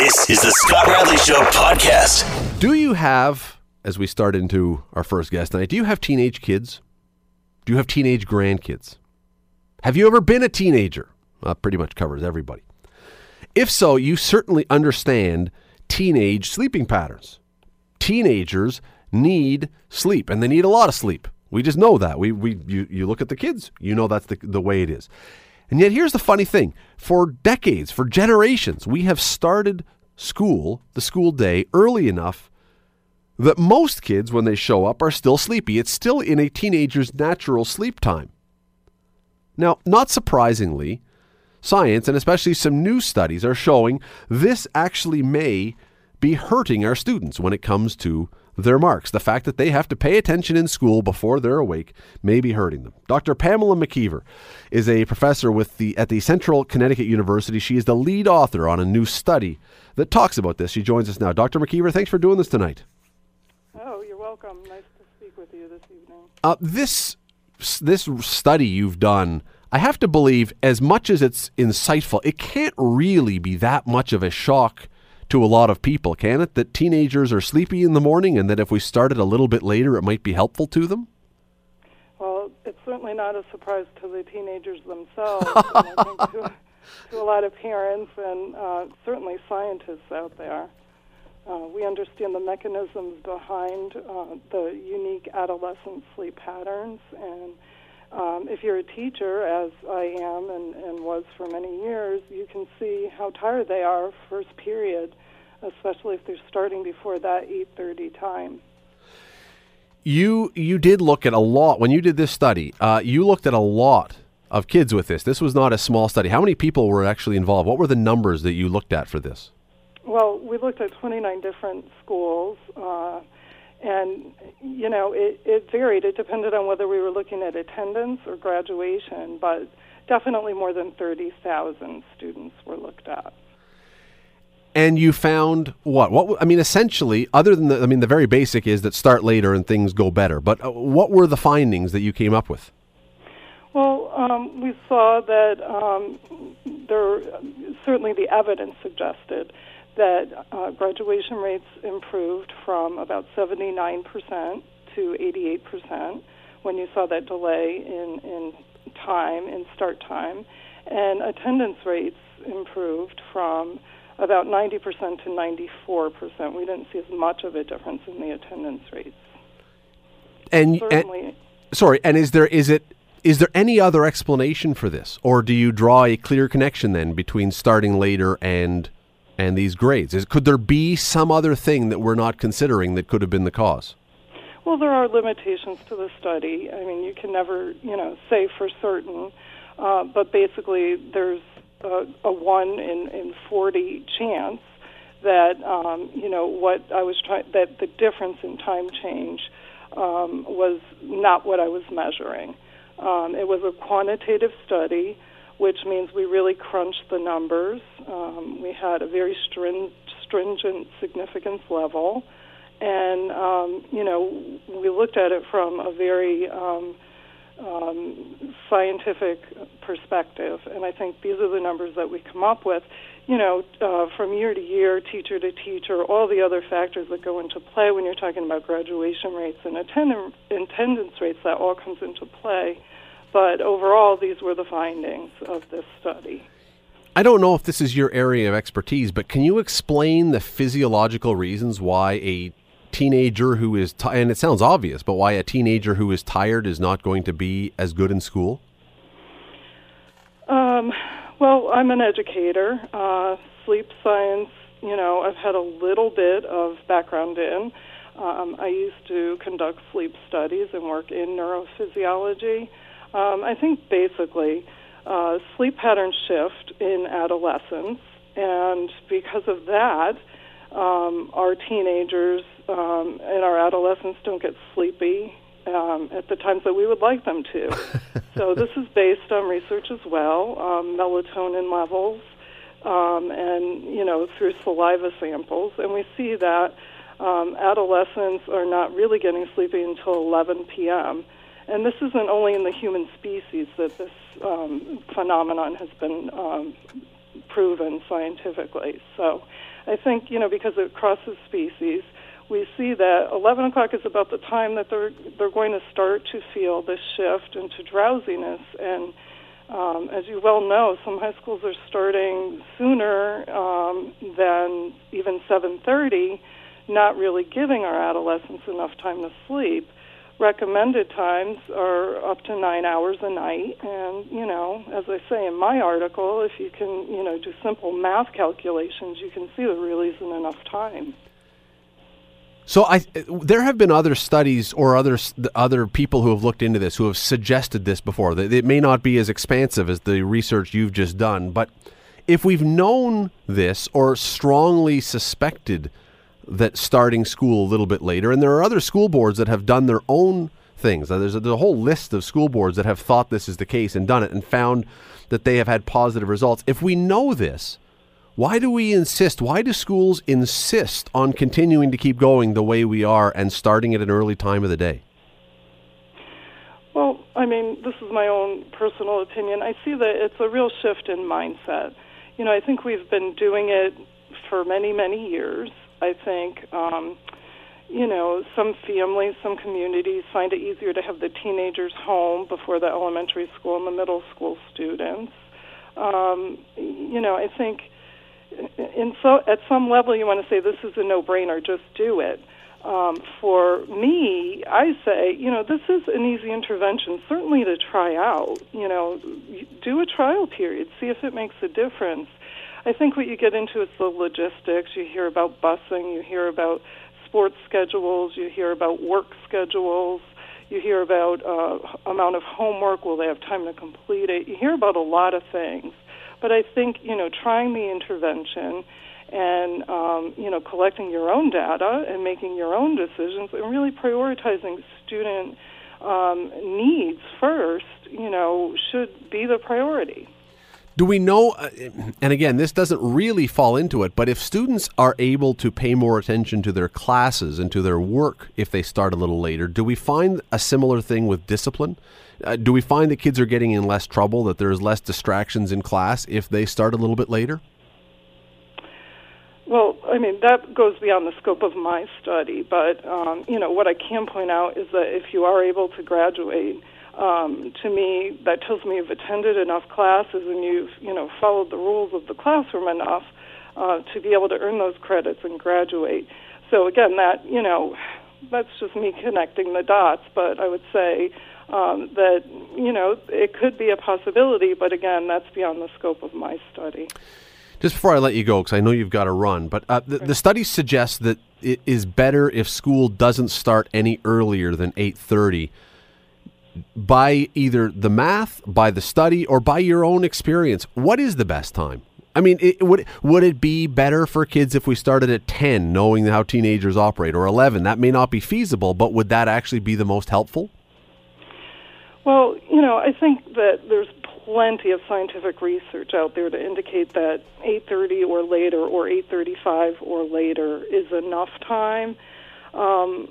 This is the Scott Radley Show podcast. Do you have, as we start into our first guest tonight, do you have teenage kids? Do you have teenage grandkids? Have you ever been a teenager? Well, pretty much covers everybody. If so, you certainly understand teenage sleeping patterns. Teenagers need sleep, and they need a lot of sleep. We just know that. We, we you, you look at the kids, you know that's the, the way it is. And yet, here's the funny thing for decades, for generations, we have started school, the school day, early enough that most kids, when they show up, are still sleepy. It's still in a teenager's natural sleep time. Now, not surprisingly, science and especially some new studies are showing this actually may be hurting our students when it comes to their marks. The fact that they have to pay attention in school before they're awake may be hurting them. Dr. Pamela McKeever is a professor with the at the Central Connecticut University. She is the lead author on a new study that talks about this. She joins us now. Dr. McKeever, thanks for doing this tonight. Oh, you're welcome. Nice to speak with you this evening. Uh, this this study you've done, I have to believe, as much as it's insightful, it can't really be that much of a shock to a lot of people, can it? That teenagers are sleepy in the morning and that if we started a little bit later, it might be helpful to them? Well, it's certainly not a surprise to the teenagers themselves. to, to a lot of parents and uh, certainly scientists out there. Uh, we understand the mechanisms behind uh, the unique adolescent sleep patterns. And um, if you're a teacher, as I am and, and was for many years, you can see how tired they are first period, especially if they're starting before that 8:30 time. You you did look at a lot when you did this study. Uh, you looked at a lot of kids with this. This was not a small study. How many people were actually involved? What were the numbers that you looked at for this? Well, we looked at 29 different schools, uh, and you know it, it varied. It depended on whether we were looking at attendance or graduation, but definitely more than 30,000 students were looked at. And you found what? What I mean, essentially, other than the, I mean, the very basic is that start later and things go better. But uh, what were the findings that you came up with? Well, um, we saw that um, there certainly the evidence suggested that uh, graduation rates improved from about 79% to 88% when you saw that delay in, in time, in start time, and attendance rates improved from about 90% to 94%. We didn't see as much of a difference in the attendance rates. And, and sorry, and is there is it is there any other explanation for this, or do you draw a clear connection then between starting later and and these grades? Is, could there be some other thing that we're not considering that could have been the cause? Well, there are limitations to the study. I mean, you can never, you know, say for certain, uh, but basically, there's a, a one in in forty chance that um, you know what I was trying that the difference in time change um, was not what I was measuring. Um, it was a quantitative study, which means we really crunched the numbers. Um, we had a very string, stringent significance level, and um, you know we looked at it from a very um, um, scientific perspective, and I think these are the numbers that we come up with. You know, uh, from year to year, teacher to teacher, all the other factors that go into play when you're talking about graduation rates and attendance rates, that all comes into play. But overall, these were the findings of this study. I don't know if this is your area of expertise, but can you explain the physiological reasons why a teenager who is t- and it sounds obvious, but why a teenager who is tired is not going to be as good in school? Um, well, I'm an educator. Uh, sleep science, you know, I've had a little bit of background in. Um, I used to conduct sleep studies and work in neurophysiology. Um, I think basically uh, sleep patterns shift in adolescence, and because of that, um, our teenagers um, and our adolescents don't get sleepy um, at the times that we would like them to. so this is based on research as well, um, melatonin levels, um, and you know through saliva samples, and we see that um, adolescents are not really getting sleepy until 11 p.m. And this isn't only in the human species that this um, phenomenon has been um, proven scientifically. So I think, you know, because it crosses species, we see that 11 o'clock is about the time that they're they're going to start to feel this shift into drowsiness. And um, as you well know, some high schools are starting sooner um, than even 7:30, not really giving our adolescents enough time to sleep recommended times are up to nine hours a night. And, you know, as I say in my article, if you can, you know, do simple math calculations, you can see there really isn't enough time. So I, there have been other studies or other other people who have looked into this who have suggested this before. It may not be as expansive as the research you've just done, but if we've known this or strongly suspected that starting school a little bit later. And there are other school boards that have done their own things. Uh, there's a, there's a whole list of school boards that have thought this is the case and done it and found that they have had positive results. If we know this, why do we insist? Why do schools insist on continuing to keep going the way we are and starting at an early time of the day? Well, I mean, this is my own personal opinion. I see that it's a real shift in mindset. You know, I think we've been doing it for many, many years. I think, um, you know, some families, some communities find it easier to have the teenagers home before the elementary school and the middle school students. Um, you know, I think in so at some level you want to say this is a no-brainer, just do it. Um, for me, I say, you know, this is an easy intervention, certainly to try out. You know, do a trial period, see if it makes a difference. I think what you get into is the logistics. You hear about busing, you hear about sports schedules, you hear about work schedules, you hear about uh, amount of homework. Will they have time to complete it? You hear about a lot of things. But I think you know, trying the intervention and um, you know, collecting your own data and making your own decisions, and really prioritizing student um, needs first, you know, should be the priority. Do we know, uh, and again, this doesn't really fall into it, but if students are able to pay more attention to their classes and to their work if they start a little later, do we find a similar thing with discipline? Uh, do we find that kids are getting in less trouble, that there's less distractions in class if they start a little bit later? Well, I mean, that goes beyond the scope of my study, but, um, you know, what I can point out is that if you are able to graduate, um, to me, that tells me you've attended enough classes and you've, you know, followed the rules of the classroom enough uh, to be able to earn those credits and graduate. So again, that you know, that's just me connecting the dots. But I would say um, that you know it could be a possibility, but again, that's beyond the scope of my study. Just before I let you go, because I know you've got to run, but uh, the, the study suggests that it is better if school doesn't start any earlier than eight thirty by either the math, by the study, or by your own experience, what is the best time? I mean, it, would would it be better for kids if we started at ten, knowing how teenagers operate, or eleven? That may not be feasible, but would that actually be the most helpful? Well, you know, I think that there's plenty of scientific research out there to indicate that 8:30 or later, or 8:35 or later, is enough time. Um,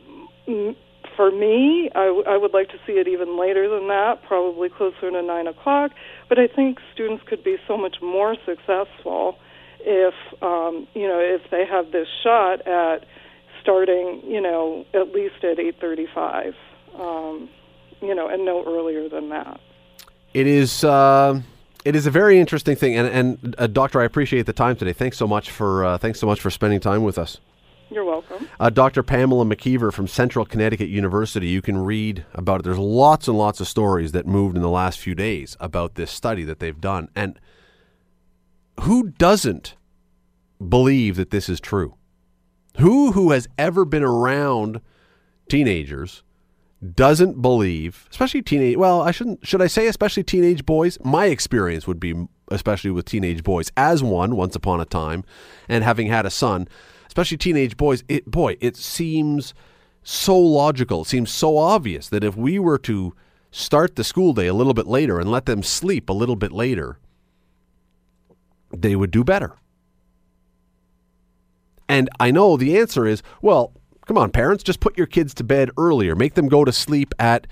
for me, I, w- I would like to see it even later than that, probably closer to 9 o'clock. But I think students could be so much more successful if, um, you know, if they have this shot at starting, you know, at least at 8.35, um, you know, and no earlier than that. It is... Uh it is a very interesting thing, and, and uh, doctor, I appreciate the time today. Thanks so much for uh, thanks so much for spending time with us. You're welcome. Uh, Dr. Pamela McKeever from Central Connecticut University. You can read about it. There's lots and lots of stories that moved in the last few days about this study that they've done. And who doesn't believe that this is true? Who who has ever been around teenagers doesn't believe, especially teenage well, I shouldn't should I say especially teenage boys? My experience would be especially with teenage boys as one once upon a time and having had a son especially teenage boys, it boy, it seems so logical. It seems so obvious that if we were to start the school day a little bit later and let them sleep a little bit later, they would do better. And I know the answer is, well, come on, parents, just put your kids to bed earlier. Make them go to sleep at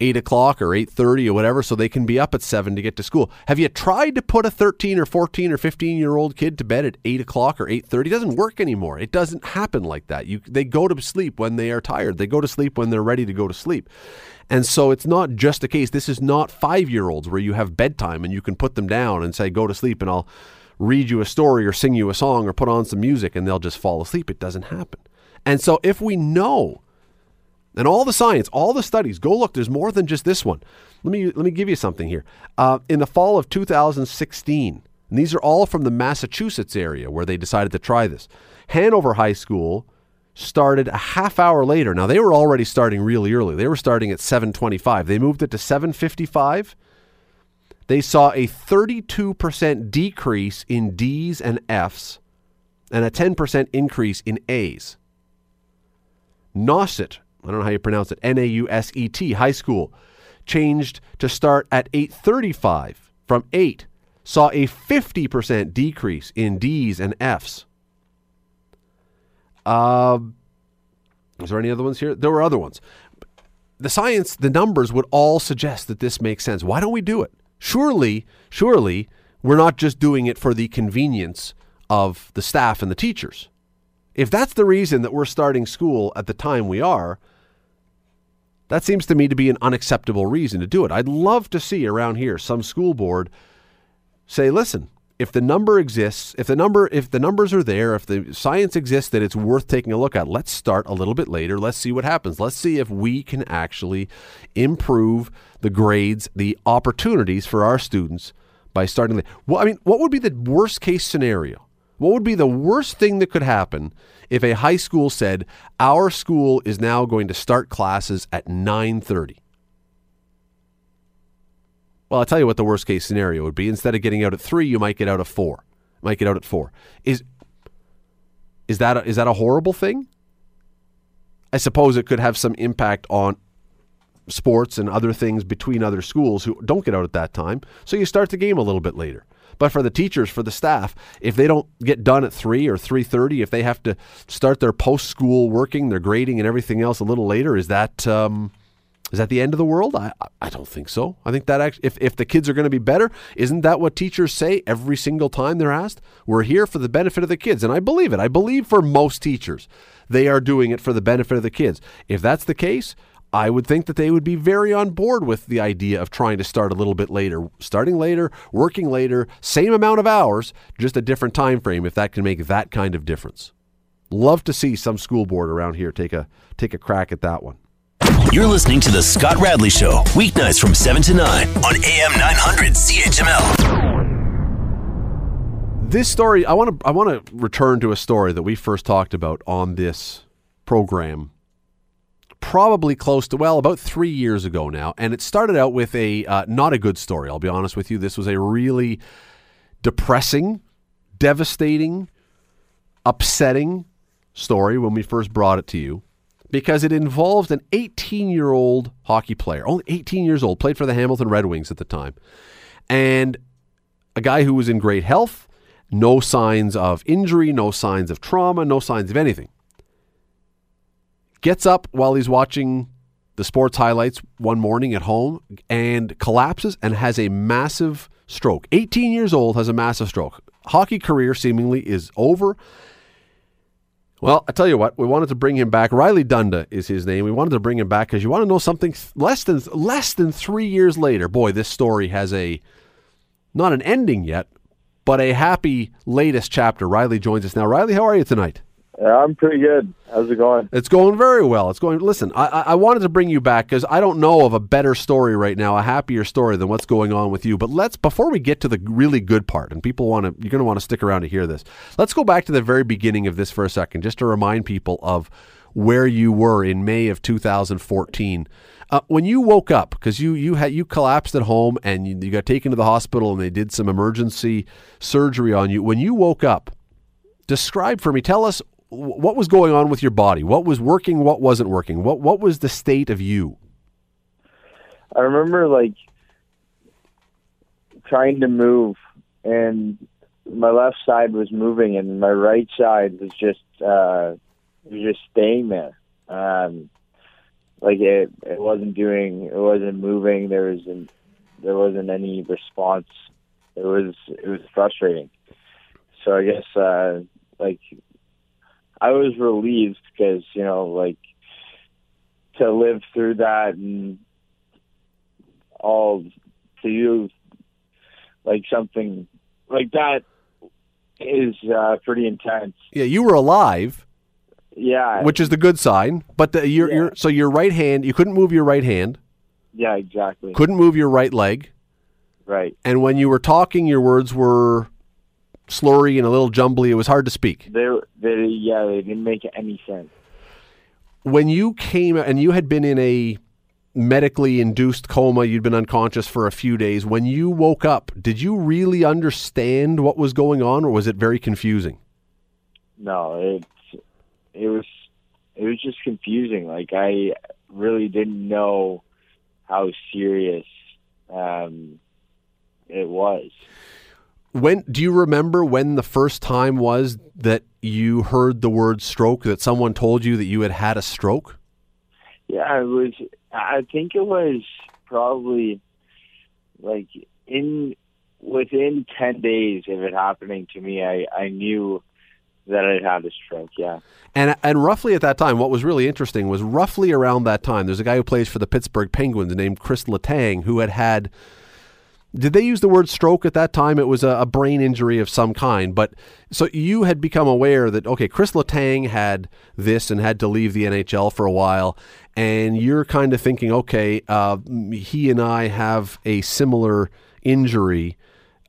eight o'clock or eight thirty or whatever, so they can be up at seven to get to school. Have you tried to put a thirteen or fourteen or fifteen year old kid to bed at eight o'clock or eight thirty? Doesn't work anymore. It doesn't happen like that. You they go to sleep when they are tired. They go to sleep when they're ready to go to sleep. And so it's not just a case. This is not five year olds where you have bedtime and you can put them down and say, go to sleep and I'll read you a story or sing you a song or put on some music and they'll just fall asleep. It doesn't happen. And so if we know, and all the science, all the studies, go look, there's more than just this one. Let me, let me give you something here. Uh, in the fall of 2016, and these are all from the Massachusetts area where they decided to try this, Hanover High School started a half hour later. Now they were already starting really early. They were starting at 7:25. They moved it to 7:55. They saw a 32% decrease in D's and F's and a 10% increase in A's. Nauset, I don't know how you pronounce it, N A U S E T high school changed to start at 8:35 from 8 saw a 50% decrease in D's and F's. Uh, is there any other ones here? There were other ones. The science, the numbers would all suggest that this makes sense. Why don't we do it? Surely, surely, we're not just doing it for the convenience of the staff and the teachers. If that's the reason that we're starting school at the time we are, that seems to me to be an unacceptable reason to do it. I'd love to see around here some school board say, listen, if the number exists, if the number if the numbers are there, if the science exists that it's worth taking a look at, let's start a little bit later. Let's see what happens. Let's see if we can actually improve the grades, the opportunities for our students by starting. Well, I mean, what would be the worst case scenario? What would be the worst thing that could happen if a high school said, "Our school is now going to start classes at 9:30"? Well, I'll tell you what the worst case scenario would be. Instead of getting out at three, you might get out at four. Might get out at four. Is is that a, is that a horrible thing? I suppose it could have some impact on sports and other things between other schools who don't get out at that time. So you start the game a little bit later. But for the teachers, for the staff, if they don't get done at three or three thirty, if they have to start their post school working, their grading and everything else a little later, is that um, is that the end of the world? I, I don't think so. I think that if, if the kids are going to be better, isn't that what teachers say every single time they're asked? We're here for the benefit of the kids. And I believe it. I believe for most teachers, they are doing it for the benefit of the kids. If that's the case, I would think that they would be very on board with the idea of trying to start a little bit later, starting later, working later, same amount of hours, just a different time frame if that can make that kind of difference. Love to see some school board around here take a take a crack at that one. You're listening to The Scott Radley Show, weeknights from 7 to 9 on AM 900 CHML. This story, I want to I want to return to a story that we first talked about on this program probably close to well about three years ago now and it started out with a uh, not a good story i'll be honest with you this was a really depressing devastating upsetting story when we first brought it to you because it involved an 18 year old hockey player, only 18 years old, played for the Hamilton Red Wings at the time, and a guy who was in great health, no signs of injury, no signs of trauma, no signs of anything. Gets up while he's watching the sports highlights one morning at home and collapses and has a massive stroke. 18 years old, has a massive stroke. Hockey career seemingly is over. Well, I tell you what, we wanted to bring him back. Riley Dunda is his name. We wanted to bring him back because you want to know something less than less than three years later. Boy, this story has a not an ending yet, but a happy latest chapter. Riley joins us now. Riley, how are you tonight? Yeah, I'm pretty good. How's it going? It's going very well. It's going. Listen, I, I wanted to bring you back because I don't know of a better story right now, a happier story than what's going on with you. But let's before we get to the really good part, and people want to, you're going to want to stick around to hear this. Let's go back to the very beginning of this for a second, just to remind people of where you were in May of 2014. Uh, when you woke up, because you you had you collapsed at home and you, you got taken to the hospital and they did some emergency surgery on you. When you woke up, describe for me. Tell us what was going on with your body? What was working? What wasn't working? What what was the state of you? I remember like trying to move, and my left side was moving, and my right side was just uh, was just staying there. Um, like it it wasn't doing it wasn't moving. There wasn't there wasn't any response. It was it was frustrating. So I guess uh, like I was relieved because you know like to live through that and all to you like something like that is uh, pretty intense. Yeah, you were alive, Yeah, which is the good sign. But the, your, Yeah. your so your right hand, you couldn't move your right hand, yeah, exactly. couldn't move your right leg, Right. and when you were talking, your words were slurry and a little jumbly. It was hard to speak. They, they, yeah, they didn't make any sense. When you came and you had been in a medically induced coma, you'd been unconscious for a few days. When you woke up, did you really understand what was going on, or was it very confusing? No, it, it was, it was just confusing. Like I really didn't know how serious um, it was. When do you remember when the first time was that you heard the word stroke? That someone told you that you had had a stroke? Yeah, it was. I think it was probably like in within ten days of it happening to me. I I knew that I'd had a stroke. Yeah. And and roughly at that time, what was really interesting was roughly around that time. There's a guy who plays for the Pittsburgh Penguins named Chris Letang who had had. Did they use the word stroke at that time? It was a, a brain injury of some kind. But so you had become aware that okay, Chris Letang had this and had to leave the NHL for a while, and you're kind of thinking, okay, uh, he and I have a similar injury.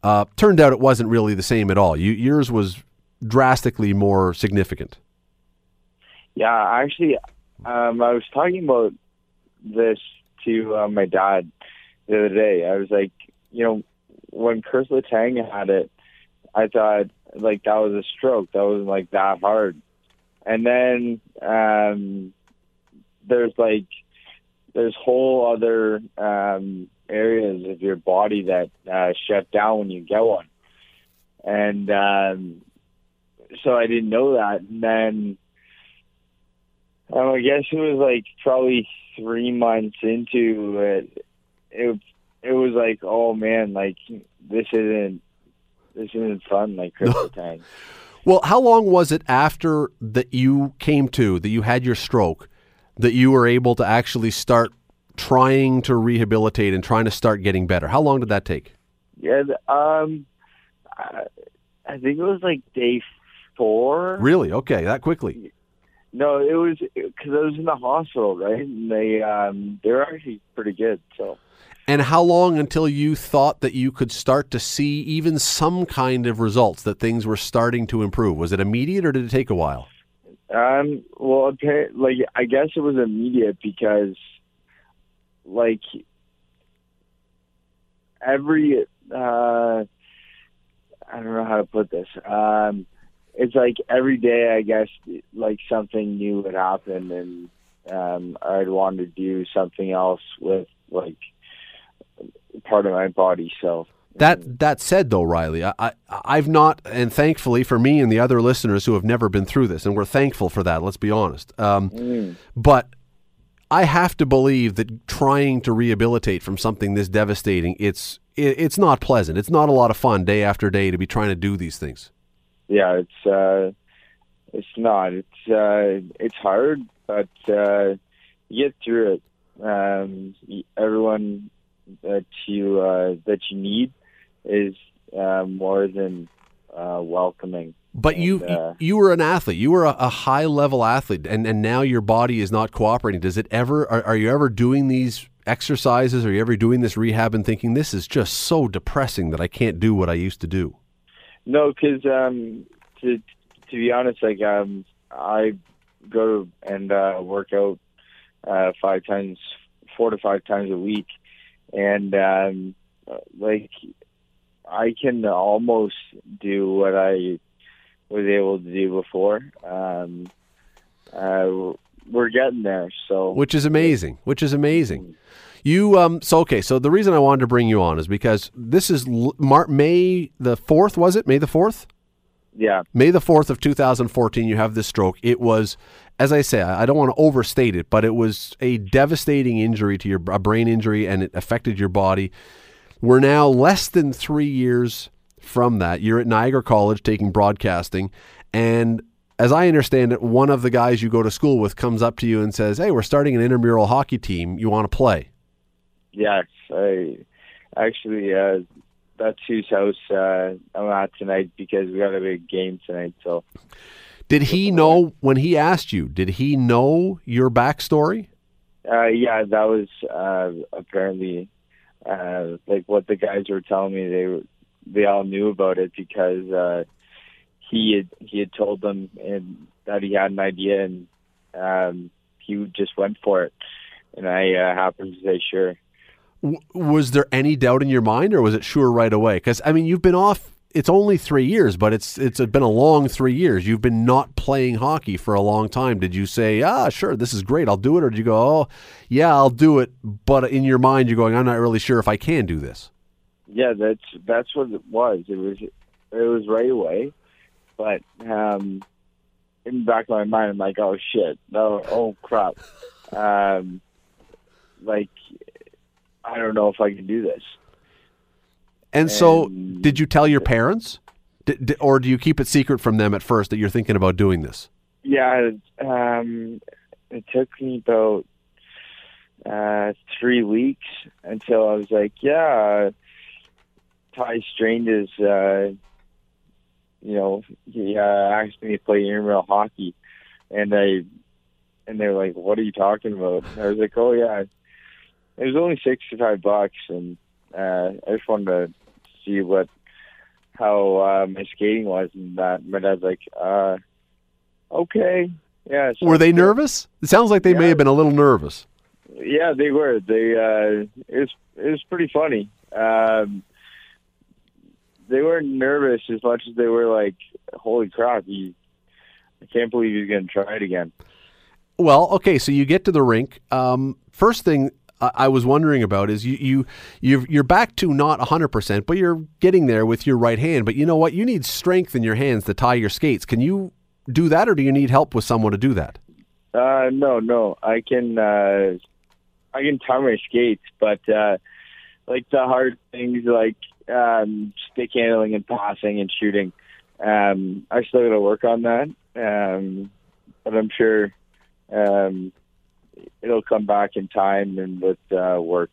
Uh, turned out it wasn't really the same at all. You, yours was drastically more significant. Yeah, actually, um, I was talking about this to uh, my dad the other day. I was like, you know, when Chris Letang had it, I thought like that was a stroke. That wasn't like that hard. And then um, there's like there's whole other um, areas of your body that uh, shut down when you get one. And um, so I didn't know that. And then um, I guess it was like probably three months into it. It it was like, oh man, like this isn't this isn't fun. Like Chris Letang. Well, how long was it after that you came to, that you had your stroke, that you were able to actually start trying to rehabilitate and trying to start getting better? How long did that take? Yeah, um, I, I think it was like day four. Really? Okay, that quickly. No, it was because I was in the hospital, right? And they um, they were actually pretty good. So And how long until you thought that you could start to see even some kind of results, that things were starting to improve? Was it immediate or did it take a while? Um, well, like I guess it was immediate because, like, every uh, I don't know how to put this. Um, it's like every day, I guess, like something new would happen, and um, I'd want to do something else with like part of my body. So That that said, though, Riley, I, I I've not, and thankfully for me and the other listeners who have never been through this, and we're thankful for that. Let's be honest. Um, But I have to believe that trying to rehabilitate from something this devastating, it's it, it's not pleasant. It's not a lot of fun day after day to be trying to do these things. yeah, it's uh, it's not. It's uh, it's hard, but uh, you get through it. Um, everyone that you uh, that you need is uh, more than uh, welcoming. But you uh, you were an athlete. You were a, a high level athlete, and, and now your body is not cooperating. Does it ever? Are, are you ever doing these exercises? Are you ever doing this rehab and thinking this is just so depressing that I can't do what I used to do? No, because um, to to be honest, like um, I go and uh, work out uh, five times, four to five times a week, and um, like I can almost do what I was able to do before. Um, uh, we're getting there, so which is amazing. Which is amazing. You um so okay. So the reason I wanted to bring you on is because this is Mar- May the fourth. Was it May the fourth? Yeah. May the 4th of 2014, you have this stroke. It was, as I say, I don't want to overstate it, but it was a devastating injury to your a brain injury and it affected your body. We're now less than three years from that. You're at Niagara College taking broadcasting. And as I understand it, one of the guys you go to school with comes up to you and says, Hey, we're starting an intramural hockey team. You want to play? Yes. I actually, uh, that's whose house uh, I'm at tonight because we got a big game tonight. So, did he know when he asked you? Did he know your backstory? Uh, yeah, that was uh, apparently uh, like what the guys were telling me. They were, they all knew about it because uh, he had he had told them and that he had an idea and um, he just went for it. And I uh, happened to say sure was there any doubt in your mind, or was it sure right away? Because I mean, you've been off. It's only three years, but it's it's been a long three years. You've been not playing hockey for a long time. Did you say, ah, sure, this is great, I'll do it, or did you go, oh, yeah, I'll do it, but in your mind, you're going, I'm not really sure if I can do this. Yeah, that's that's what it was. It was it was right away, but um, in the back of my mind, I'm like, oh shit, no, oh crap, um, like I don't know if I can do this. And, and so, did you tell your parents, did or do you keep it secret from them at first that you're thinking about doing this? Yeah, um, it took me about uh, three weeks until I was like, yeah, Ty strained his, uh, you know, he uh, asked me to play intramural hockey, and I, and they were like, "What are you talking about?" I was like, "Oh yeah, it was only sixty five bucks, and uh, I just wanted to see what how uh, my skating was, and that. My dad's like, uh, "Okay, yeah." So were they nervous? It sounds like they yeah. may have been a little nervous. Yeah, they were. They uh, it was it was pretty funny. Um, they weren't nervous as much as they were like, "Holy crap! He, I can't believe he's going to try it again." Well, okay, so you get to the rink. Um, first thing I was wondering about is you you you're, you're back to not 100%, but you're getting there with your right hand. But you know what? You need strength in your hands to tie your skates. Can you do that, or do you need help with someone to do that? Uh, no, no. I can uh, I can tie my skates, but uh, like the hard things like um, stick handling and passing and shooting, um, I still got to work on that. Um, but I'm sure um, it'll come back in time and with uh, work.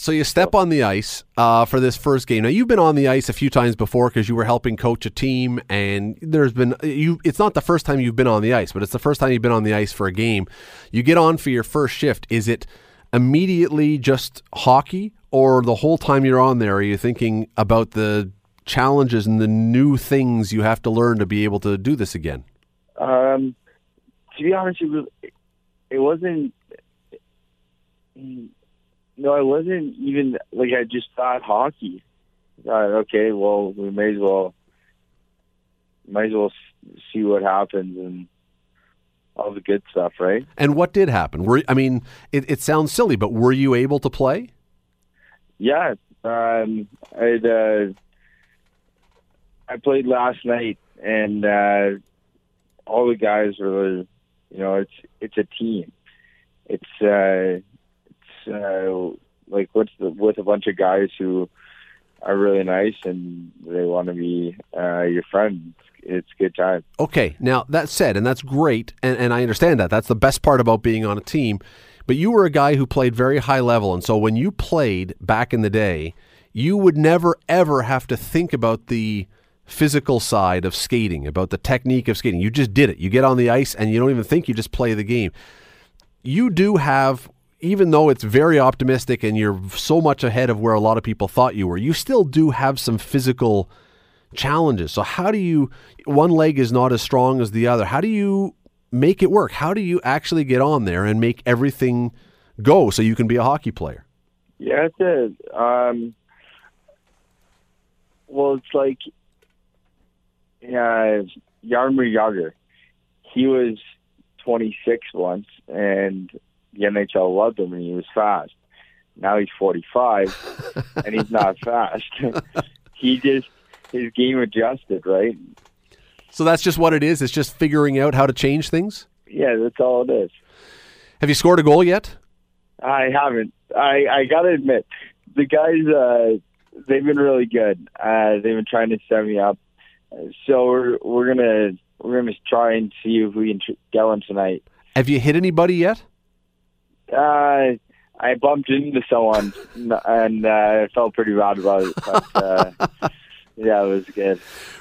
So you step on the ice uh, for this first game. Now you've been on the ice a few times before because you were helping coach a team, and there's been you. It's not the first time you've been on the ice, but it's the first time you've been on the ice for a game. You get on for your first shift. Is it immediately just hockey, or the whole time you're on there, are you thinking about the challenges and the new things you have to learn to be able to do this again? Um, to be honest, it was it wasn't. No, I wasn't even like I just thought hockey. thought okay, well, we may as well, might as well see what happens and all the good stuff, right? And what did happen? Were I mean, it, it sounds silly, but were you able to play? Yeah, um, I uh, I played last night, and uh, all the guys were you know, it's it's a team. It's uh, it's uh, like what's the with a bunch of guys who are really nice and they want to be uh, your friend. It's good time. Okay, now that said, and that's great, and, and I understand that. That's the best part about being on a team. But you were a guy who played very high level, and so when you played back in the day, you would never ever have to think about the physical side of skating, about the technique of skating. You just did it. You get on the ice and you don't even think, you just play the game. You do have, even though it's very optimistic and you're so much ahead of where a lot of people thought you were, you still do have some physical challenges. So, how do you, one leg is not as strong as the other. How do you make it work? How do you actually get on there and make everything go so you can be a hockey player? Yeah, it's a, um, well, it's like uh, Jaromir Jagr. He was 26 once, and the NHL loved him, and he was fast. Now he's 45, and he's not fast. he just his game adjusted, right? So that's just what it is. It's just figuring out how to change things. Yeah, that's all it is. Have you scored a goal yet? I haven't. I I gotta admit, the guys uh, they've been really good. Uh, they've been trying to set me up, so we're we're gonna we're gonna try and see if we can tr- get one tonight. Have you hit anybody yet? Uh, I bumped into someone and uh, I felt pretty bad about it, but uh, yeah, it was good.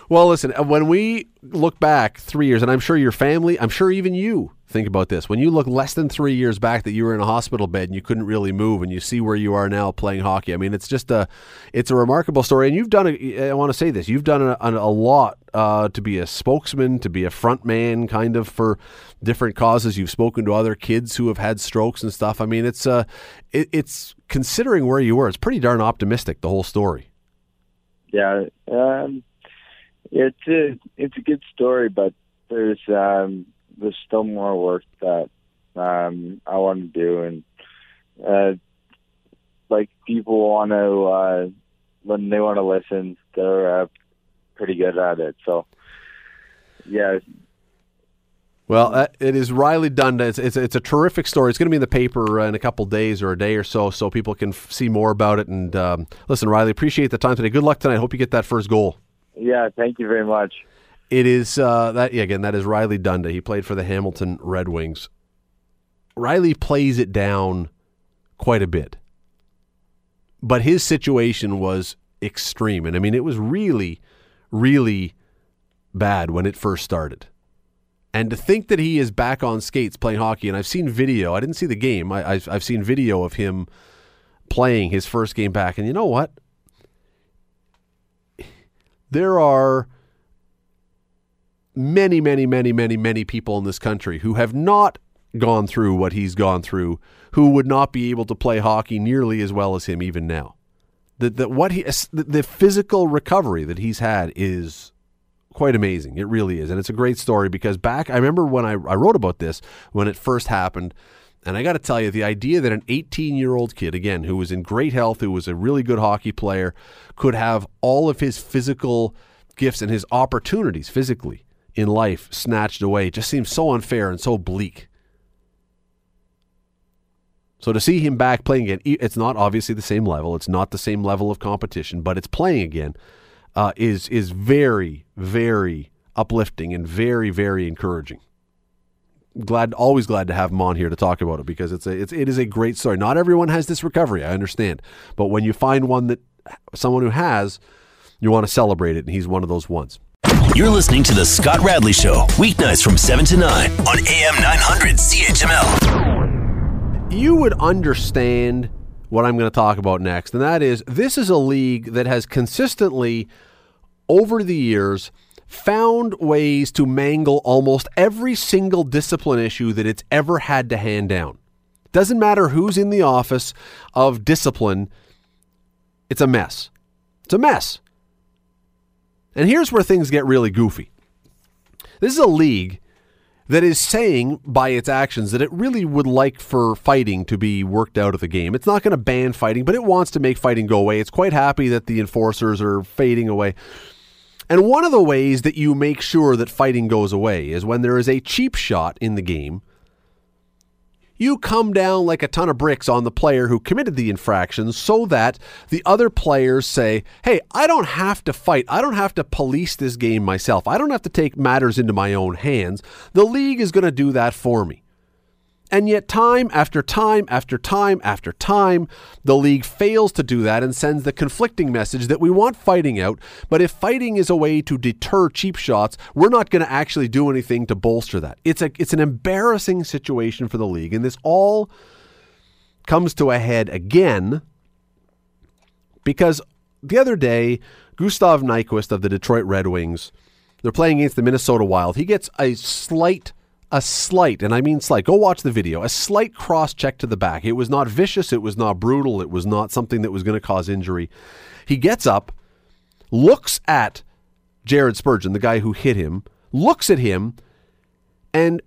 Well, listen, uh, when we look back three years, and I'm sure your family, I'm sure even you think about this. When you look less than three years back that you were in a hospital bed and you couldn't really move, and you see where you are now playing hockey. I mean, it's just a, it's a remarkable story. And you've done, a, I want to say this, you've done a, a lot uh, to be a spokesman, to be a front man, kind of for different causes. You've spoken to other kids who have had strokes and stuff. I mean, it's uh, it, it's considering where you were, it's pretty darn optimistic. The whole story. Yeah, um, it's a it's a good story, but there's um, there's still more work that um, I want to do, and uh, like people want to uh, when they want to listen, they're uh, pretty good at it. So yeah. Well, uh, it is Riley Dunda. It's, it's, it's a terrific story. It's going to be in the paper in a couple days or a day or so, so people can f- see more about it. And um, listen, Riley, appreciate the time today. Good luck tonight. Hope you get that first goal. Yeah, thank you very much. It is uh, that yeah, again. That is Riley Dunda. He played for the Hamilton Red Wings. Riley plays it down quite a bit, but his situation was extreme, and I mean, it was really, really bad when it first started. And to think that he is back on skates playing hockey, and I've seen video. I didn't see the game. I, have I've seen video of him playing his first game back, and you know what? There are many, many, many, many, many people in this country who have not gone through what he's gone through, who would not be able to play hockey nearly as well as him even now. The, the what he the physical recovery that he's had is quite amazing. It really is, and it's a great story because back I remember when I, I wrote about this when it first happened. And I got to tell you, the idea that an 18 year old kid, again, who was in great health, who was a really good hockey player, could have all of his physical gifts and his opportunities physically in life snatched away just seems so unfair and so bleak. So to see him back playing again, it's not obviously the same level. It's not the same level of competition, but it's playing again. Uh, is is very very uplifting and very very encouraging. Glad, always glad to have him on here to talk about it because it's a it's it is a great story. Not everyone has this recovery, I understand, but when you find one that someone who has, you want to celebrate it, and he's one of those ones. You're listening to The Scott Radley Show, weeknights from 7 to 9 on AM 900 CHML. You would understand what I'm going to talk about next, and that is this is a league that has consistently, over the years, found ways to mangle almost every single discipline issue that it's ever had to hand down. Doesn't matter who's in the office of discipline, it's a mess. It's a mess. And here's where things get really goofy. This is a league that is saying by its actions that it really would like for fighting to be worked out of the game. It's not going to ban fighting, but it wants to make fighting go away. It's quite happy that the enforcers are fading away. And one of the ways that you make sure that fighting goes away is when there is a cheap shot in the game you come down like a ton of bricks on the player who committed the infraction so that the other players say, hey, I don't have to fight. I don't have to police this game myself. I don't have to take matters into my own hands. The league is going to do that for me. And yet, time after time after time after time, the league fails to do that and sends the conflicting message that we want fighting out, but if fighting is a way to deter cheap shots, we're not going to actually do anything to bolster that. It's a it's an embarrassing situation for the league, and this all comes to a head again because the other day, Gustav Nyquist of the Detroit Red Wings, they're playing against the Minnesota Wild. He gets a slight a slight, and I mean slight, go watch the video, a slight cross check to the back. It was not vicious, it was not brutal, it was not something that was going to cause injury. He gets up, looks at Jared Spurgeon, the guy who hit him, looks at him, and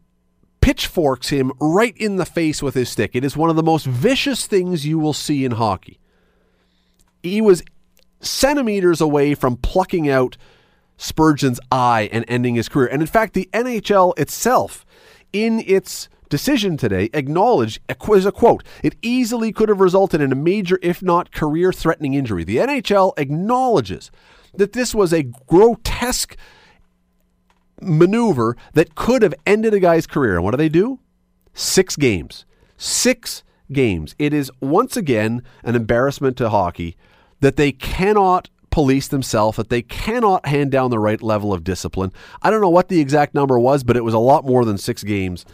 pitchforks him right in the face with his stick. It is one of the most vicious things you will see in hockey. He was centimeters away from plucking out Spurgeon's eye and ending his career. And in fact, the NHL itself, in its decision today, acknowledged, as a quote, it easily could have resulted in a major, if not career threatening injury. The NHL acknowledges that this was a grotesque maneuver that could have ended a guy's career. And what do they do? Six games. Six games. It is once again an embarrassment to hockey that they cannot police themselves, that they cannot hand down the right level of discipline. I don't know what the exact number was, but it was a lot more than six games.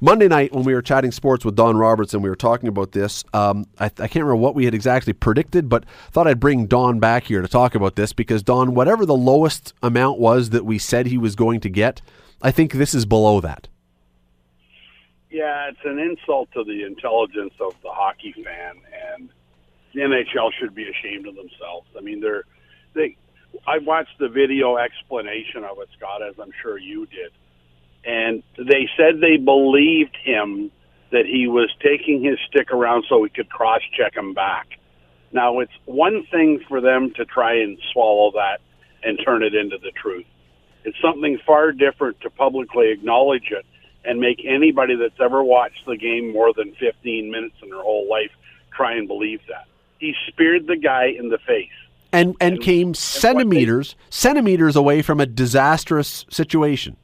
Monday night, when we were chatting sports with Don Robertson, we were talking about this. Um, I, I, can't remember what we had exactly predicted, but thought I'd bring Don back here to talk about this because Don, whatever the lowest amount was that we said he was going to get, I think this is below that. Yeah, it's an insult to the intelligence of the hockey fan, and the NHL should be ashamed of themselves. I mean, they're they. I watched the video explanation of it, Scott, as I'm sure you did, and they said they believed him that he was taking his stick around so he could cross check him back. Now, it's one thing for them to try and swallow that and turn it into the truth. It's something far different to publicly acknowledge it and make anybody that's ever watched the game more than 15 minutes in their whole life try and believe that. He speared the guy in the face. And, and, and came and centimeters they, centimeters away from a disastrous situation.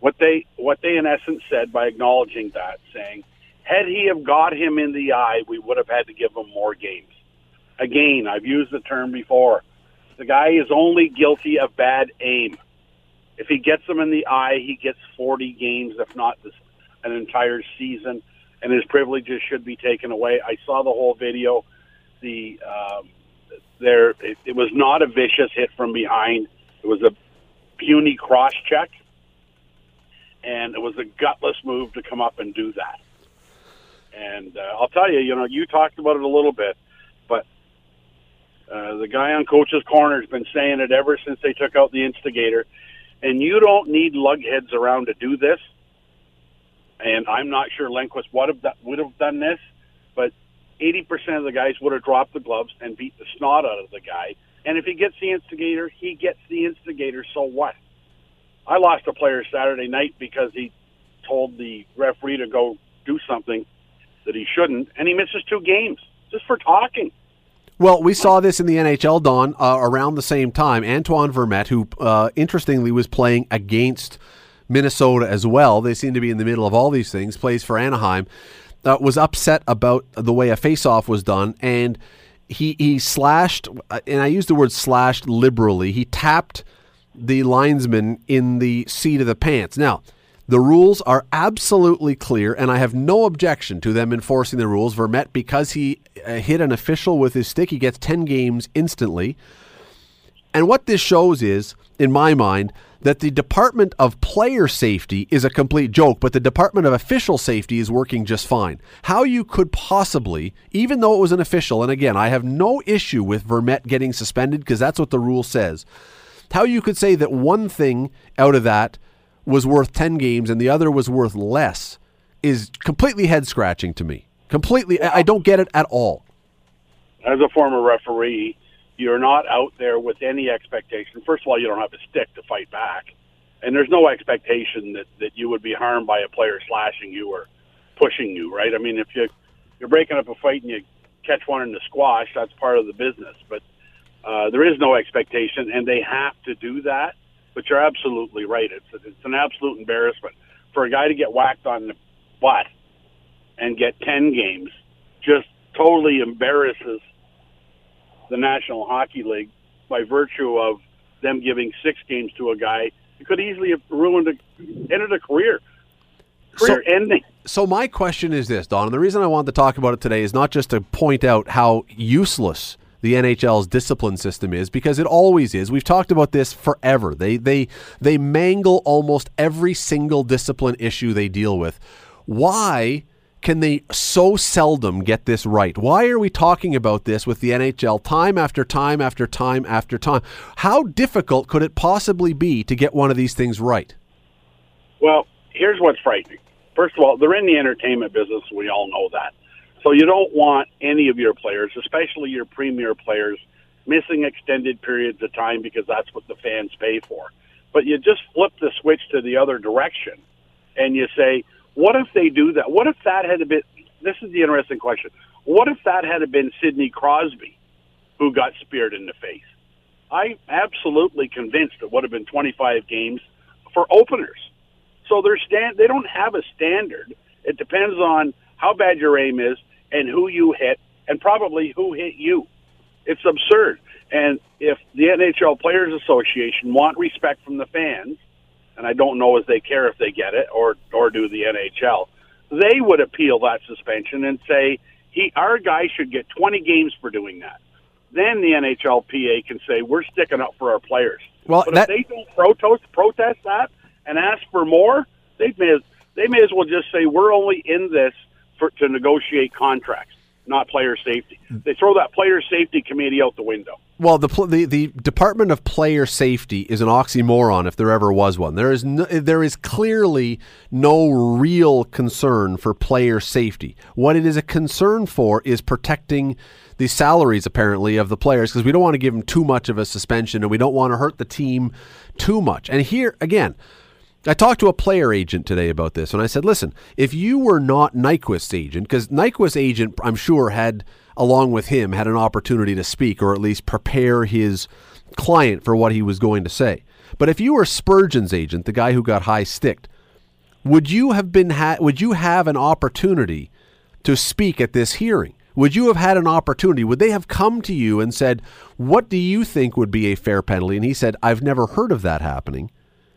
What they what they in essence said by acknowledging that, saying, had he have got him in the eye, we would have had to give him more games. Again, I've used the term before. The guy is only guilty of bad aim. If he gets him in the eye, he gets 40 games, if not this, an entire season, and his privileges should be taken away. I saw the whole video. The um, there, it, it was not a vicious hit from behind. It was a puny cross check, and it was a gutless move to come up and do that. And uh, I'll tell you, you know, you talked about it a little bit, but uh, the guy on coach's corner has been saying it ever since they took out the instigator and you don't need lugheads around to do this. And I'm not sure have would have done this, but 80% of the guys would have dropped the gloves and beat the snot out of the guy. And if he gets the instigator, he gets the instigator. So what? I lost a player Saturday night because he told the referee to go do something that he shouldn't, and he misses two games just for talking. Well, we saw this in the NHL, Don, uh, around the same time. Antoine Vermette, who uh, interestingly was playing against Minnesota as well, they seem to be in the middle of all these things, plays for Anaheim, uh, was upset about the way a faceoff was done, and he, he slashed, and I use the word slashed liberally, he tapped the linesman in the seat of the pants. Now, the rules are absolutely clear, and I have no objection to them enforcing the rules. Vermette, because he uh, hit an official with his stick, he gets 10 games instantly. And what this shows is, in my mind, that the Department of Player Safety is a complete joke, but the Department of Official Safety is working just fine. How you could possibly, even though it was an official, and again, I have no issue with Vermette getting suspended because that's what the rule says, how you could say that one thing out of that was worth 10 games and the other was worth less is completely head scratching to me. Completely, I don't get it at all. As a former referee, you're not out there with any expectation. First of all, you don't have a stick to fight back, and there's no expectation that that you would be harmed by a player slashing you or pushing you. Right? I mean, if you you're breaking up a fight and you catch one in the squash, that's part of the business. But uh, there is no expectation, and they have to do that but you're absolutely right. It's it's an absolute embarrassment for a guy to get whacked on the butt and get ten games. Just totally embarrasses the National Hockey League by virtue of them giving six games to a guy who could easily have ruined a ended a career. Career so, ending. So my question is this, Don, and the reason I wanted to talk about it today is not just to point out how useless the NHL's discipline system is because it always is. We've talked about this forever. They they they mangle almost every single discipline issue they deal with. Why can they so seldom get this right? Why are we talking about this with the NHL time after time after time after time? How difficult could it possibly be to get one of these things right? Well, here's what's frightening. First of all, they're in the entertainment business. We all know that. So you don't want any of your players, especially your premier players, missing extended periods of time because that's what the fans pay for. But you just flip the switch to the other direction and you say, what if they do that? What if that had been, this is the interesting question. What if that had been Sidney Crosby who got speared in the face? I'm absolutely convinced it would have been 25 games for openers. So they're stand, they don't have a standard. It depends on how bad your aim is and who you hit and probably who hit you. It's absurd. And if the NHL Players Association want respect from the fans, and I don't know if they care if they get it or or do the NHL, they would appeal that suspension and say he our guy should get 20 games for doing that. Then the NHLPA can say we're sticking up for our players. Well, but that- if they don't protest protest that and ask for more, they may as, they may as well just say we're only in this for to negotiate contracts, not player safety. They throw that player safety committee out the window. Well, the, the the Department of Player Safety is an oxymoron if there ever was one. There is no, there is clearly no real concern for player safety. What it is a concern for is protecting the salaries apparently of the players because we don't want to give them too much of a suspension and we don't want to hurt the team too much. And here again, I talked to a player agent today about this, and I said, listen, if you were not Nyquist's agent, because Nyquist's agent, I'm sure, had, along with him, had an opportunity to speak or at least prepare his client for what he was going to say. But if you were Spurgeon's agent, the guy who got high sticked, would you have been ha- would you have an opportunity to speak at this hearing? Would you have had an opportunity? Would they have come to you and said, "What do you think would be a fair penalty?" And he said, "I've never heard of that happening."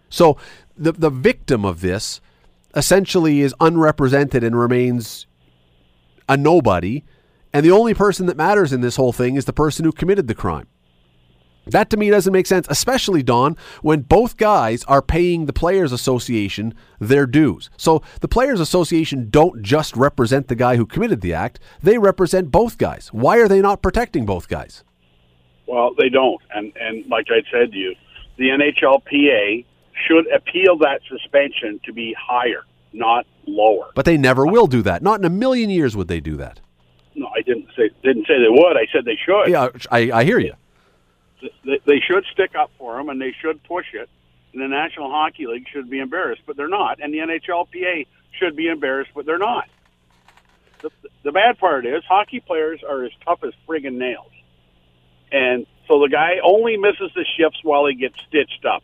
So the the victim of this essentially is unrepresented and remains a nobody, and the only person that matters in this whole thing is the person who committed the crime. That to me doesn't make sense, especially Don, when both guys are paying the Players Association their dues. So the Players Association don't just represent the guy who committed the act, they represent both guys. Why are they not protecting both guys? Well, they don't, and and like I said to you, the NHLPA should appeal that suspension to be higher, not lower. But they never will do that. Not in a million years would they do that. No, I didn't say didn't say they would. I said they should. Yeah, I, I hear you. They, they should stick up for them and they should push it. And the National Hockey League should be embarrassed, but they're not. And the NHLPA should be embarrassed, but they're not. The, the bad part is hockey players are as tough as friggin' nails. And so the guy only misses the shifts while he gets stitched up.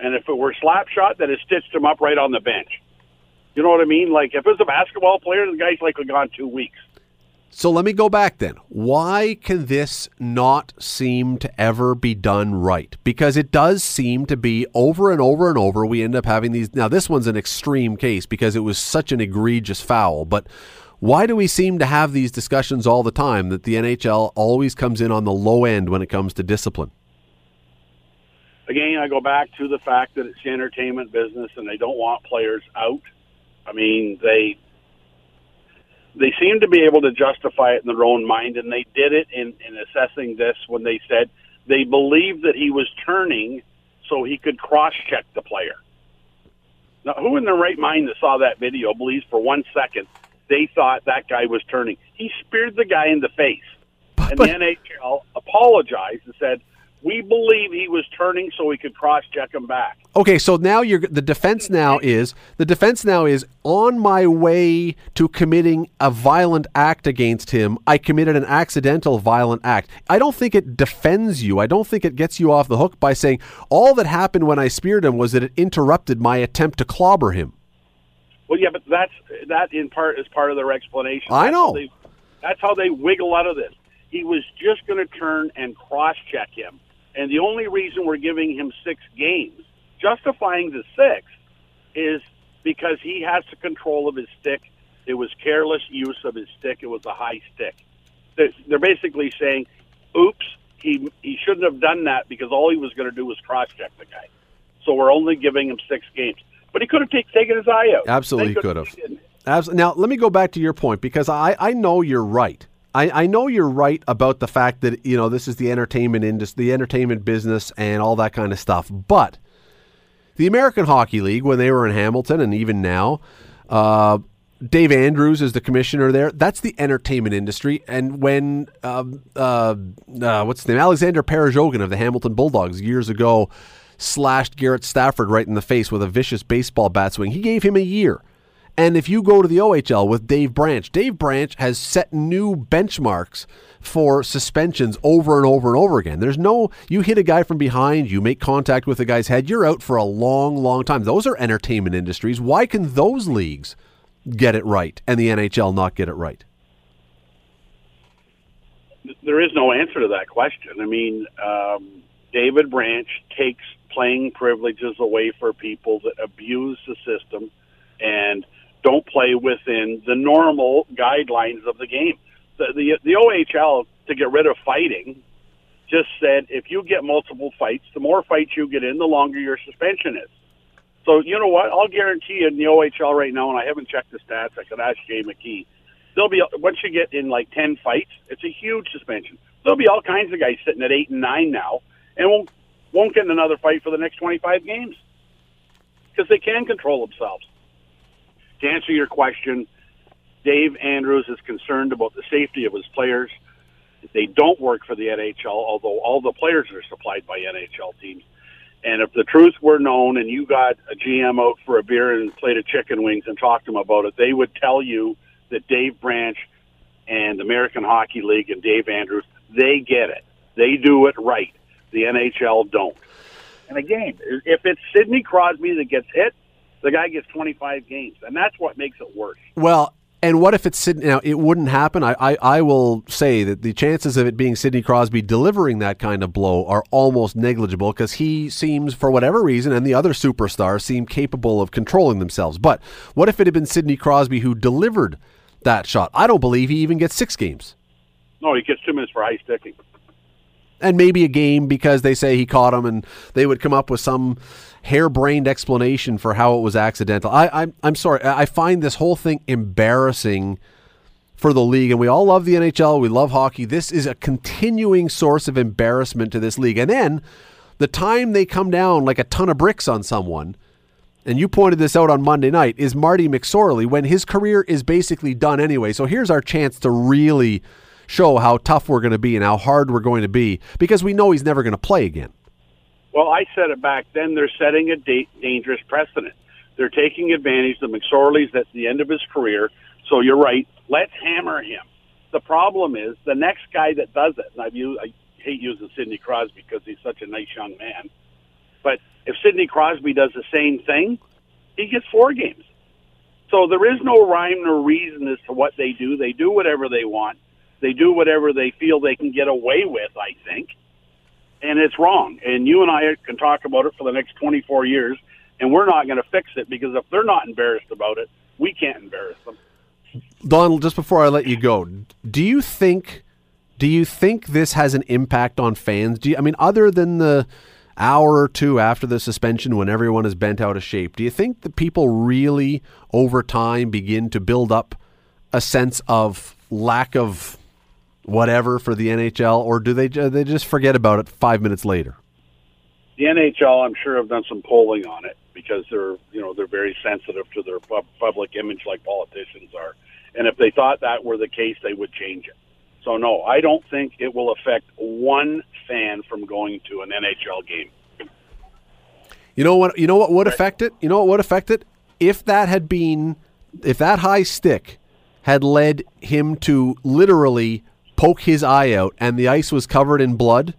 And if it were slap shot, that it stitched him up right on the bench. You know what I mean? Like if it was a basketball player, the guy's likely gone two weeks. So let me go back then. Why can this not seem to ever be done right? Because it does seem to be over and over and over. We end up having these. Now, this one's an extreme case because it was such an egregious foul. But why do we seem to have these discussions all the time that the NHL always comes in on the low end when it comes to discipline? Again, I go back to the fact that it's the entertainment business and they don't want players out. I mean, they they seem to be able to justify it in their own mind, and they did it in, in assessing this when they said they believed that he was turning so he could cross check the player. Now, who in their right mind that saw that video believes for one second they thought that guy was turning? He speared the guy in the face. And but- the NHL apologized and said, we believe he was turning so he could cross check him back. Okay, so now you're the defense now is the defense now is on my way to committing a violent act against him. I committed an accidental violent act. I don't think it defends you. I don't think it gets you off the hook by saying all that happened when I speared him was that it interrupted my attempt to clobber him. Well, yeah, but that's that in part is part of their explanation. I That's know. how they, that's how they wiggle out of this. He was just going to turn and cross check him, and the only reason we're giving him six games, justifying the six, is because he has the control of his stick. It was careless use of his stick. It was a high stick. They're, they're basically saying, "Oops, he he shouldn't have done that because all he was going to do was cross check the guy." So we're only giving him six games. But he could have take, taken his eye out. Absolutely could have. he didn't. Absolutely. Now, let me go back to your point because I, I know you're right. I, I know you're right about the fact that you know this is the entertainment industry, the entertainment business, and all that kind of stuff. But the American Hockey League, when they were in Hamilton, and even now, uh, Dave Andrews is the commissioner there. That's the entertainment industry. And when um, uh, uh, what's the name? Alexander Perezhogin of the Hamilton Bulldogs years ago slashed Garrett Stafford right in the face with a vicious baseball bat swing. He gave him a year. And if you go to the OHL with Dave Branch, Dave Branch has set new benchmarks for suspensions over and over and over again. There's no, you hit a guy from behind, you make contact with a guy's head, you're out for a long, long time. Those are entertainment industries. Why can those leagues get it right and the NHL not get it right? There is no answer to that question. I mean, um, David Branch takes playing privileges away for people that abuse the system and don't play within the normal guidelines of the game. The, the, the OHL, to get rid of fighting, just said if you get multiple fights, the more fights you get in, the longer your suspension is. So you know what? I'll guarantee you in the OHL right now, and I haven't checked the stats. I could ask Jay McKee. There'll be once you get in like ten fights, it's a huge suspension. There'll be all kinds of guys sitting at eight and nine now, and won't won't get in another fight for the next twenty five games because they can control themselves to answer your question, Dave Andrews is concerned about the safety of his players. They don't work for the NHL, although all the players are supplied by NHL teams. And if the truth were known and you got a GM out for a beer and plate of chicken wings and talked to them about it, they would tell you that Dave Branch and the American Hockey League and Dave Andrews, they get it. They do it right. The NHL don't. And again, if it's Sidney Crosby that gets hit, the guy gets 25 games, and that's what makes it worse. Well, and what if it's Sidney? Now, it wouldn't happen. I, I, I, will say that the chances of it being Sidney Crosby delivering that kind of blow are almost negligible because he seems, for whatever reason, and the other superstars seem capable of controlling themselves. But what if it had been Sidney Crosby who delivered that shot? I don't believe he even gets six games. No, he gets two minutes for high sticking. And maybe a game because they say he caught him, and they would come up with some harebrained explanation for how it was accidental. I, I'm I'm sorry. I find this whole thing embarrassing for the league, and we all love the NHL. We love hockey. This is a continuing source of embarrassment to this league. And then the time they come down like a ton of bricks on someone, and you pointed this out on Monday night, is Marty McSorley when his career is basically done anyway. So here's our chance to really show how tough we're going to be and how hard we're going to be because we know he's never going to play again. Well, I said it back then. They're setting a da- dangerous precedent. They're taking advantage. The McSorley's at the end of his career. So you're right. Let's hammer him. The problem is the next guy that does it. And I've used, I hate using Sidney Crosby because he's such a nice young man. But if Sidney Crosby does the same thing, he gets four games. So there is no rhyme nor reason as to what they do. They do whatever they want. They do whatever they feel they can get away with. I think and it's wrong. And you and I can talk about it for the next 24 years, and we're not going to fix it because if they're not embarrassed about it, we can't embarrass them. Donald, just before I let you go, do you think do you think this has an impact on fans? Do you, I mean other than the hour or two after the suspension when everyone is bent out of shape, do you think that people really over time begin to build up a sense of lack of whatever for the NHL, or do they they just forget about it five minutes later? The NHL, I'm sure, have done some polling on it because they're you know they're very sensitive to their public image, like politicians are. And if they thought that were the case, they would change it. So no, I don't think it will affect one fan from going to an NHL game. You know what? You know what would affect it? You know what would affect it? If that had been, if that high stick had led him to literally poke his eye out and the ice was covered in blood,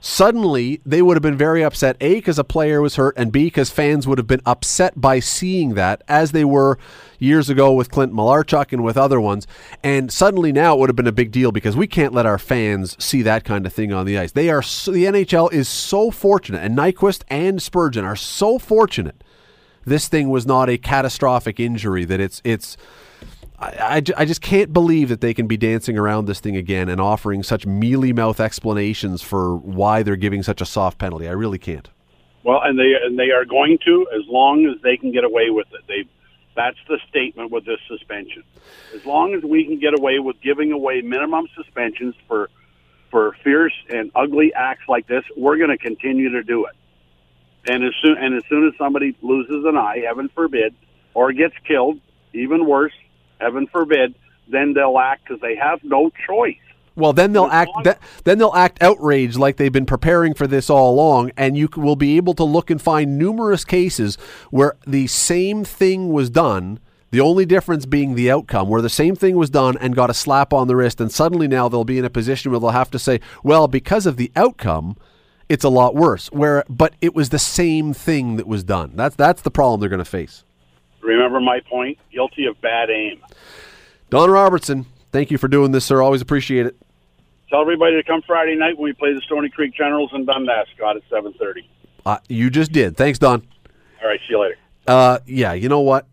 suddenly they would have been very upset. A, because a player was hurt, and B, because fans would have been upset by seeing that, as they were years ago with Clint Malarchuk and with other ones. And suddenly now it would have been a big deal because we can't let our fans see that kind of thing on the ice. They are so, the NHL is so fortunate, and Nyquist and Spurgeon are so fortunate. This thing was not a catastrophic injury that it's it's I, I, just can't believe that they can be dancing around this thing again and offering such mealy mouth explanations for why they're giving such a soft penalty. I really can't. Well, and they and they are going to as long as they can get away with it. They that's the statement with this suspension. As long as we can get away with giving away minimum suspensions for for fierce and ugly acts like this, we're going to continue to do it. And as soon and as soon as somebody loses an eye, heaven forbid, or gets killed, even worse, heaven forbid, then they'll act because they have no choice. Well, then they'll act. then they'll act outraged, like they've been preparing for this all along, and you will be able to look and find numerous cases where the same thing was done. The only difference being the outcome, where the same thing was done and got a slap on the wrist, and suddenly now they'll be in a position where they'll have to say, "Well, because of the outcome, it's a lot worse." Where, but it was the same thing that was done. That's that's the problem they're going to face. Remember my point? Guilty of bad aim. Don Robertson, thank you for doing this, sir. Always appreciate it. Tell everybody to come Friday night when we play the Stoney Creek Generals in Dundas, Scott, at 7.30. Uh, you just did. Thanks, Don. All right, see you later. Uh, yeah, you know what?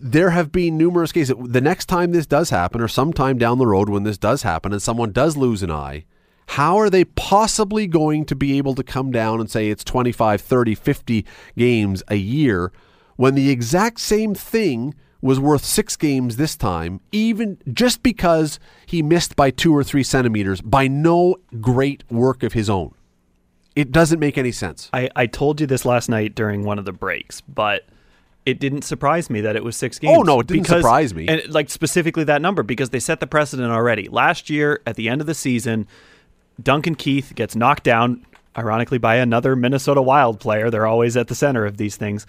There have been numerous cases. The next time this does happen, or sometime down the road when this does happen, and someone does lose an eye, how are they possibly going to be able to come down and say it's 25, 30, 50 games a year when the exact same thing was worth six games this time, even just because he missed by two or three centimeters by no great work of his own? It doesn't make any sense. I, I told you this last night during one of the breaks, but it didn't surprise me that it was six oh, games. Oh, no, it didn't because- surprise me. And like specifically that number because they set the precedent already. Last year at the end of the season, Duncan Keith gets knocked down, ironically, by another Minnesota Wild player. They're always at the center of these things.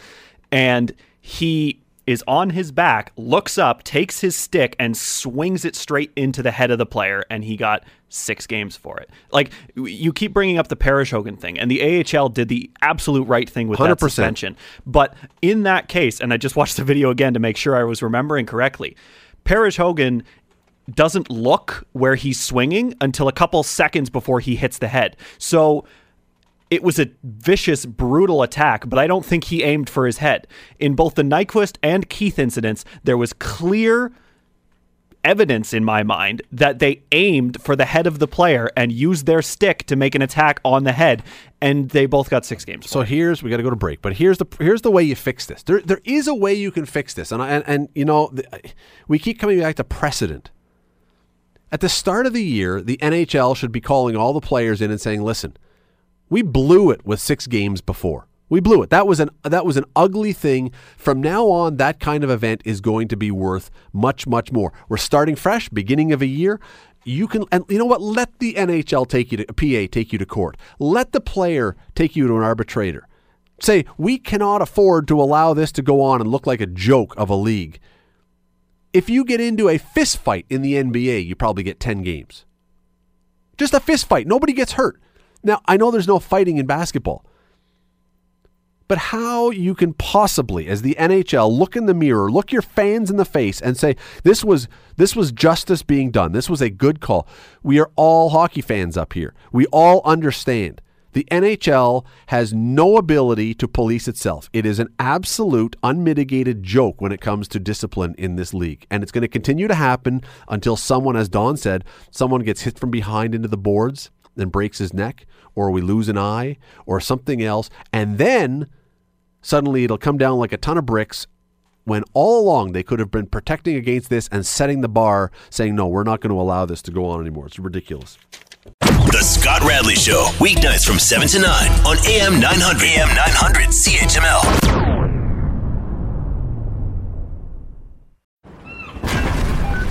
And he is on his back, looks up, takes his stick, and swings it straight into the head of the player, and he got six games for it. Like, you keep bringing up the Perezhogin thing, and the AHL did the absolute right thing with that 100%. suspension. But in that case, and I just watched the video again to make sure I was remembering correctly, Perezhogin doesn't look where he's swinging until a couple seconds before he hits the head. So it was a vicious, brutal attack, but I don't think he aimed for his head. In both the Nyquist and Keith incidents, there was clear evidence in my mind that they aimed for the head of the player and used their stick to make an attack on the head, and they both got six games. So here's we got to go to break, but here's the here's the way you fix this. There there is a way you can fix this, and I- and and you know the, we keep coming back to precedent. At the start of the year, the NHL should be calling all the players in and saying, "Listen, we blew it with six games before. We blew it. That was an that was an ugly thing. From now on, that kind of event is going to be worth much much more. We're starting fresh, beginning of a year. You can and you know what? Let the NHL take you to PA take you to court. Let the player take you to an arbitrator. Say we cannot afford to allow this to go on and look like a joke of a league. If you get into a fist fight in the NBA, you probably get 10 games. Just a fist fight. Nobody gets hurt. Now, I know there's no fighting in basketball. But how you can possibly, as the NHL, look in the mirror, look your fans in the face, and say this was this was justice being done. This was a good call. We are all hockey fans up here. We all understand. The NHL has no ability to police itself. It is an absolute, unmitigated joke when it comes to discipline in this league. And it's going to continue to happen until someone, as Don said, someone gets hit from behind into the boards and breaks his neck, or we lose an eye, or something else. And then suddenly it'll come down like a ton of bricks when all along they could have been protecting against this and setting the bar, saying, no, we're not going to allow this to go on anymore. It's ridiculous. The Scott Radley Show, weeknights from 7 to 9 on AM 900. AM 900 CHML.